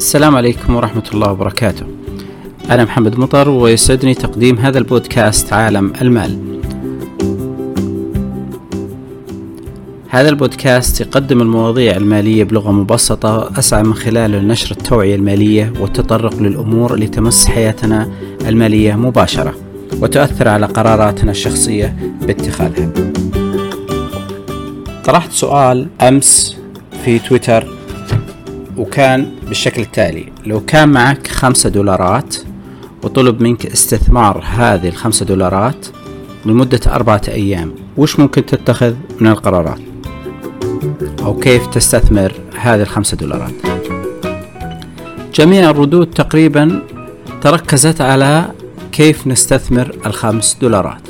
السلام عليكم ورحمة الله وبركاته. أنا محمد مطر ويسعدني تقديم هذا البودكاست عالم المال. هذا البودكاست يقدم المواضيع المالية بلغة مبسطة أسعى من خلاله لنشر التوعية المالية والتطرق للأمور اللي تمس حياتنا المالية مباشرة وتؤثر على قراراتنا الشخصية باتخاذها. طرحت سؤال أمس في تويتر وكان بالشكل التالي. لو كان معك خمسة دولارات وطلب منك استثمار هذه الخمسة دولارات لمدة أربعة أيام وش ممكن تتخذ من القرارات؟ أو كيف تستثمر هذه الخمسة دولارات؟ جميع الردود تقريبا تركزت على كيف نستثمر الخمس دولارات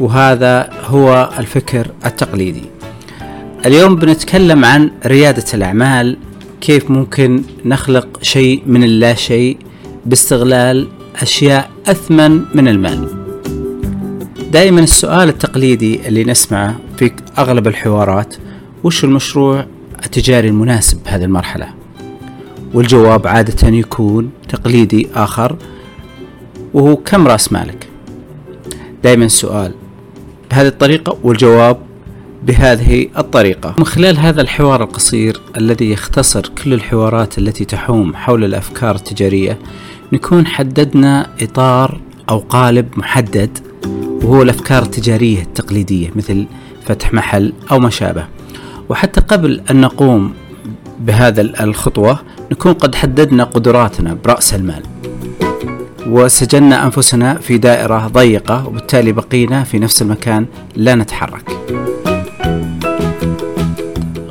وهذا هو الفكر التقليدي. اليوم بنتكلم عن ريادة الأعمال كيف ممكن نخلق شيء من اللا شيء باستغلال أشياء أثمن من المال؟ دائما السؤال التقليدي اللي نسمعه في أغلب الحوارات وش المشروع التجاري المناسب بهذه المرحلة؟ والجواب عادة يكون تقليدي آخر وهو كم رأس مالك؟ دائما السؤال بهذه الطريقة والجواب بهذه الطريقة. من خلال هذا الحوار القصير الذي يختصر كل الحوارات التي تحوم حول الأفكار التجارية نكون حددنا إطار أو قالب محدد وهو الأفكار التجارية التقليدية مثل فتح محل أو ما شابه وحتى قبل أن نقوم بهذا الخطوة نكون قد حددنا قدراتنا برأس المال. وسجلنا أنفسنا في دائرة ضيقة وبالتالي بقينا في نفس المكان لا نتحرك.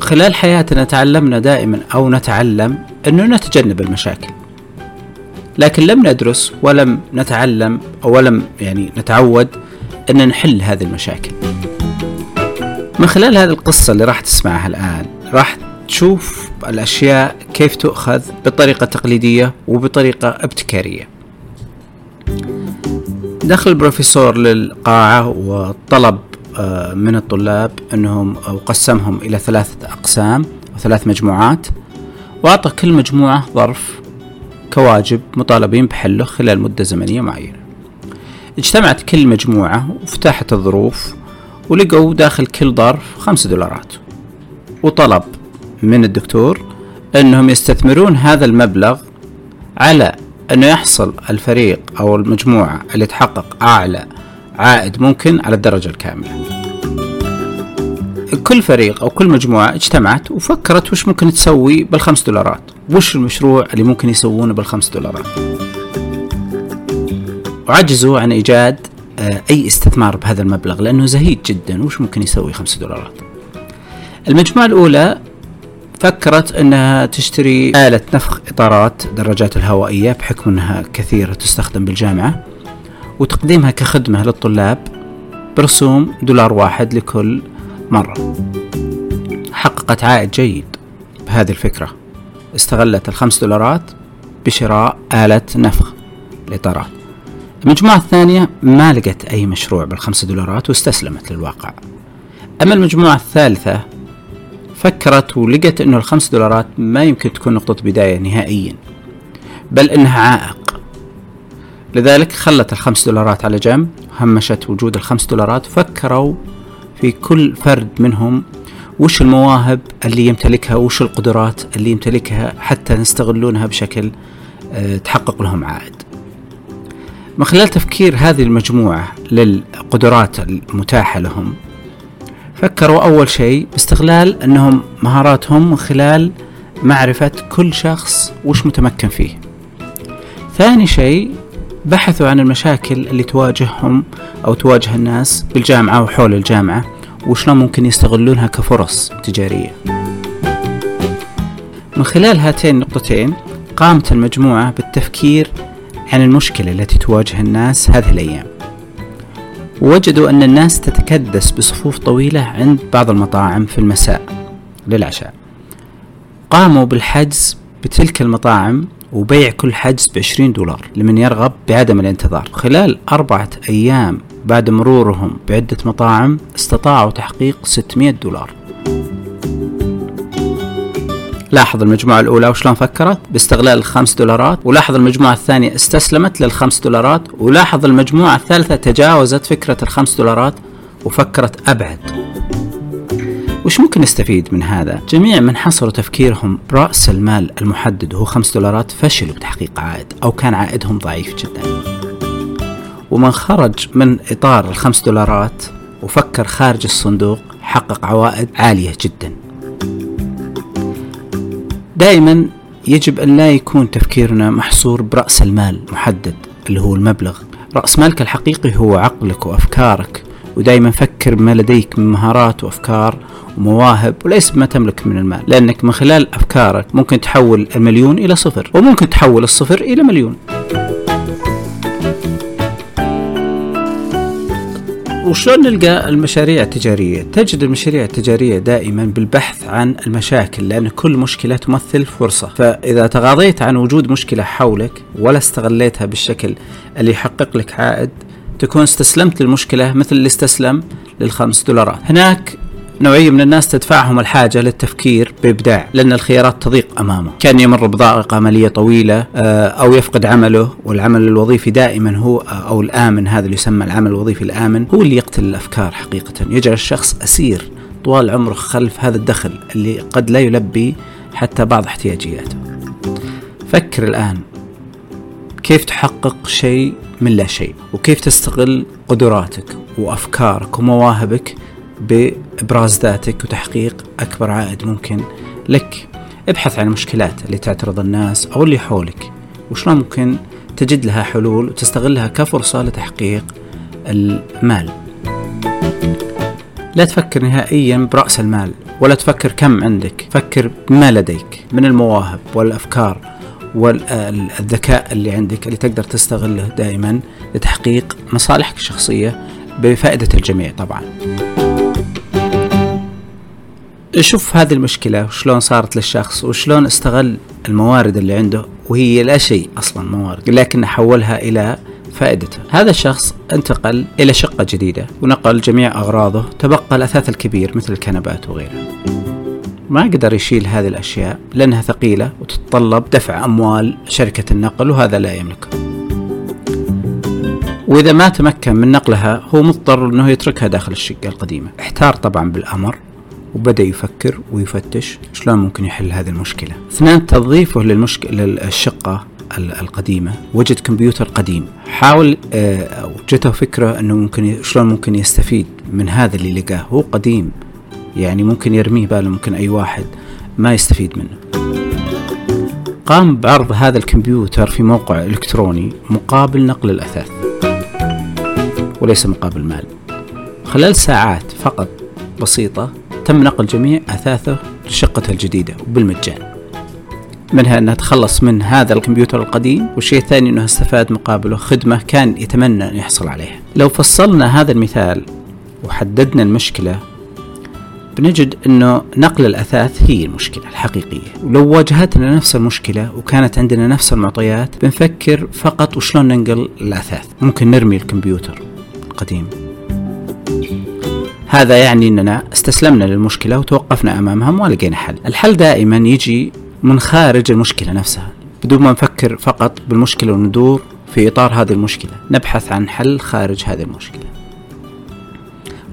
خلال حياتنا تعلمنا دائما أو نتعلم أنه نتجنب المشاكل. لكن لم ندرس ولم نتعلم أو ولم يعني نتعود أن نحل هذه المشاكل. من خلال هذه القصة اللي راح تسمعها الآن راح تشوف الأشياء كيف تؤخذ بطريقة تقليدية وبطريقة ابتكارية. دخل البروفيسور للقاعة وطلب من الطلاب أنهم أو قسمهم إلى ثلاثة أقسام وثلاث مجموعات. وأعطى كل مجموعة ظرف كواجب مطالبين بحله خلال مدة زمنية معينة. اجتمعت كل مجموعة وفتحت الظروف ولقوا داخل كل ظرف خمسة دولارات. وطلب من الدكتور أنهم يستثمرون هذا المبلغ على أنه يحصل الفريق أو المجموعة اللي تحقق أعلى عائد ممكن على الدرجة الكاملة. كل فريق أو كل مجموعة اجتمعت وفكرت وش ممكن تسوي بالخمس دولارات. وش المشروع اللي ممكن يسوونه بالخمس دولارات. وعجزوا عن إيجاد آه، أي استثمار بهذا المبلغ لأنه زهيد جدا. وش ممكن يسوي خمس دولارات؟ المجموعة الأولى فكرت أنها تشتري آلة نفخ إطارات دراجات الهوائية بحكم أنها كثيرة تستخدم بالجامعة. وتقديمها كخدمة للطلاب برسوم دولار واحد لكل مرة. حققت عائد جيد بهذه الفكرة. استغلت الخمس دولارات بشراء آلة نفخ الإطارات المجموعة الثانية ما لقت أي مشروع بالخمس دولارات واستسلمت للواقع. أما المجموعة الثالثة فكرت ولقت أنه الخمس دولارات ما يمكن تكون نقطة بداية نهائيا بل أنها عائق. لذلك خلت الخمس دولارات على جنب همشت وجود الخمس دولارات فكروا في كل فرد منهم وش المواهب اللي يمتلكها وش القدرات اللي يمتلكها حتى نستغلونها بشكل آه، تحقق لهم عائد. من خلال تفكير هذه المجموعة للقدرات المتاحة لهم فكروا أول شيء باستغلال أنهم مهاراتهم من خلال معرفة كل شخص وش متمكن فيه. ثاني شيء بحثوا عن المشاكل اللي تواجههم أو تواجه الناس بالجامعة وحول الجامعة وشلون ممكن يستغلونها كفرص تجارية. من خلال هاتين النقطتين قامت المجموعة بالتفكير عن المشكلة التي تواجه الناس هذه الأيام. ووجدوا أن الناس تتكدس بصفوف طويلة عند بعض المطاعم في المساء للعشاء. قاموا بالحجز بتلك المطاعم وبيع كل حجز بعشرين دولار لمن يرغب بعدم الانتظار. خلال أربعة أيام بعد مرورهم بعدة مطاعم استطاعوا تحقيق 600 دولار. لاحظ المجموعة الأولى وشلون فكرت؟ باستغلال الخمس دولارات. ولاحظ المجموعة الثانية استسلمت للخمس دولارات. ولاحظ المجموعة الثالثة تجاوزت فكرة الخمس دولارات وفكرت أبعد. وش ممكن نستفيد من هذا؟ جميع من حصروا تفكيرهم برأس المال المحدد وهو خمس دولارات فشلوا بتحقيق عائد أو كان عائدهم ضعيف جدا. ومن خرج من إطار الخمس دولارات وفكر خارج الصندوق حقق عوائد عالية جدا. دائما يجب أن لا يكون تفكيرنا محصور برأس المال محدد اللي هو المبلغ. رأس مالك الحقيقي هو عقلك وأفكارك. ودائما فكر بما لديك من مهارات وأفكار ومواهب وليس بما تملك من المال لأنك من خلال أفكارك ممكن تحول المليون إلى صفر وممكن تحول الصفر إلى مليون وشلون نلقى المشاريع التجارية؟ تجد المشاريع التجارية دائما بالبحث عن المشاكل لأن كل مشكلة تمثل فرصة فإذا تغاضيت عن وجود مشكلة حولك ولا استغليتها بالشكل اللي يحقق لك عائد تكون استسلمت للمشكلة مثل اللي استسلم للخمس دولارات. هناك نوعية من الناس تدفعهم الحاجة للتفكير بإبداع لأن الخيارات تضيق أمامه. كان يمر بضائقة مالية طويلة آه، أو يفقد عمله والعمل الوظيفي دائما هو آه، أو الآمن هذا اللي يسمى العمل الوظيفي الآمن هو اللي يقتل الأفكار حقيقة. يجعل الشخص أسير طوال عمره خلف هذا الدخل اللي قد لا يلبي حتى بعض احتياجياته. فكر الآن كيف تحقق شيء من لا شيء. وكيف تستغل قدراتك وأفكارك ومواهبك بإبراز ذاتك وتحقيق أكبر عائد ممكن لك. ابحث عن المشكلات اللي تعترض الناس أو اللي حولك. وشلون ممكن تجد لها حلول وتستغلها كفرصة لتحقيق المال. لا تفكر نهائيا برأس المال ولا تفكر كم عندك. فكر بما لديك من المواهب والأفكار والذكاء اللي عندك اللي تقدر تستغله دائما لتحقيق مصالحك الشخصية بفائدة الجميع طبعا. شوف هذه المشكلة وشلون صارت للشخص وشلون استغل الموارد اللي عنده وهي لا شيء أصلا موارد لكن حولها إلى فائدته. هذا الشخص انتقل إلى شقة جديدة ونقل جميع أغراضه تبقى الأثاث الكبير مثل الكنبات وغيرها. ما قدر يشيل هذه الأشياء لأنها ثقيلة وتتطلب دفع أموال شركة النقل وهذا لا يملكه وإذا ما تمكن من نقلها هو مضطر أنه يتركها داخل الشقة القديمة. احتار طبعا بالأمر وبدأ يفكر ويفتش شلون ممكن يحل هذه المشكلة. اثنين تضيفه للمشكلة للشقة القديمة وجد كمبيوتر قديم. حاول أو جته فكرة أنه ممكن شلون ممكن يستفيد من هذا اللي لقاه. هو قديم. يعني ممكن يرميه باله ممكن أي واحد ما يستفيد منه. قام بعرض هذا الكمبيوتر في موقع إلكتروني مقابل نقل الأثاث وليس مقابل مال. خلال ساعات فقط بسيطة تم نقل جميع أثاثه لشقته الجديدة وبالمجان. منها أنه تخلص من هذا الكمبيوتر القديم والشيء الثاني أنه استفاد مقابله خدمة كان يتمنى أن يحصل عليها. لو فصلنا هذا المثال وحددنا المشكلة بنجد أنه نقل الأثاث هي المشكلة الحقيقية. ولو واجهتنا نفس المشكلة وكانت عندنا نفس المعطيات بنفكر فقط وشلون ننقل الأثاث. ممكن نرمي الكمبيوتر القديم. هذا يعني أننا استسلمنا للمشكلة وتوقفنا أمامها وما لقينا حل. الحل دائما يجي من خارج المشكلة نفسها. بدون ما نفكر فقط بالمشكلة وندور في إطار هذه المشكلة نبحث عن حل خارج هذه المشكلة.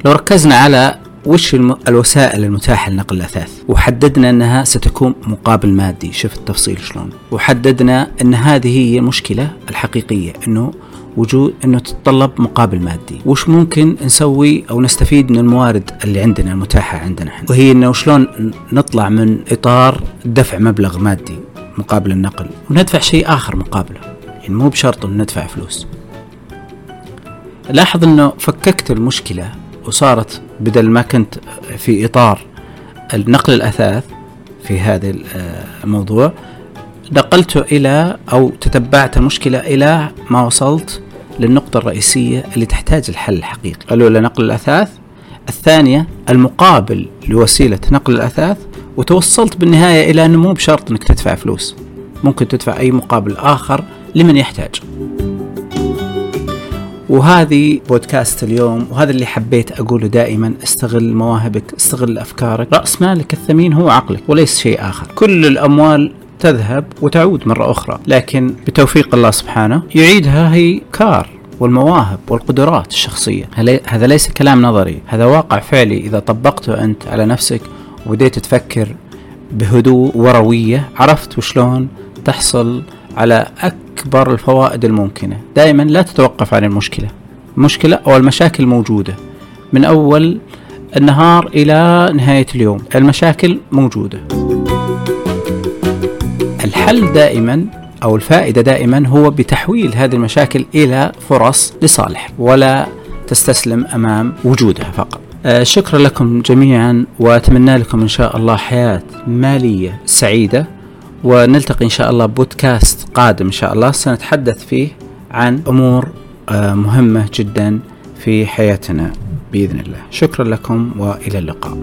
لو ركزنا على وش الوسائل المتاحة لنقل الأثاث؟ وحددنا أنها ستكون مقابل مادي شوف التفصيل شلون. وحددنا أن هذه هي المشكلة الحقيقية أنه وجود إنه تتطلب مقابل مادي. وش ممكن نسوي أو نستفيد من الموارد اللي عندنا المتاحة عندنا وهي إنه شلون نطلع من إطار دفع مبلغ مادي مقابل النقل وندفع شيء آخر مقابله. يعني مو بشرط إنه ندفع فلوس. لاحظ إنه فككت المشكلة وصارت بدل ما كنت في إطار نقل الأثاث في هذا الموضوع نقلته إلى أو تتبعت المشكلة إلى ما وصلت للنقطة الرئيسية اللي تحتاج الحل الحقيقي. الأولى نقل الأثاث. الثانية المقابل لوسيلة نقل الأثاث وتوصلت بالنهاية إلى أنه مو بشرط أنك تدفع فلوس. ممكن تدفع أي مقابل آخر لمن يحتاج. وهذه بودكاست اليوم وهذا اللي حبيت أقوله دائما استغل مواهبك استغل أفكارك. رأس مالك الثمين هو عقلك وليس شيء آخر. كل الأموال تذهب وتعود مرة أخرى لكن بتوفيق الله سبحانه يعيدها هي كار والمواهب والقدرات الشخصية. هذا ليس كلام نظري هذا واقع فعلي. إذا طبقته أنت على نفسك وبديت تفكر بهدوء وروية عرفت وشلون تحصل على أكبر الفوائد الممكنة. دائما لا تتوقف عن المشكلة. المشكلة أو المشاكل موجودة. من أول النهار إلى نهاية اليوم المشاكل موجودة. الحل دائما أو الفائدة دائما هو بتحويل هذه المشاكل إلى فرص لصالح ولا تستسلم أمام وجودها فقط. آه شكرا لكم جميعا وأتمنى لكم إن شاء الله حياة مالية سعيدة. ونلتقي إن شاء الله بودكاست قادم إن شاء الله. سنتحدث فيه عن أمور آه مهمة جدا في حياتنا بإذن الله. شكرا لكم وإلى اللقاء.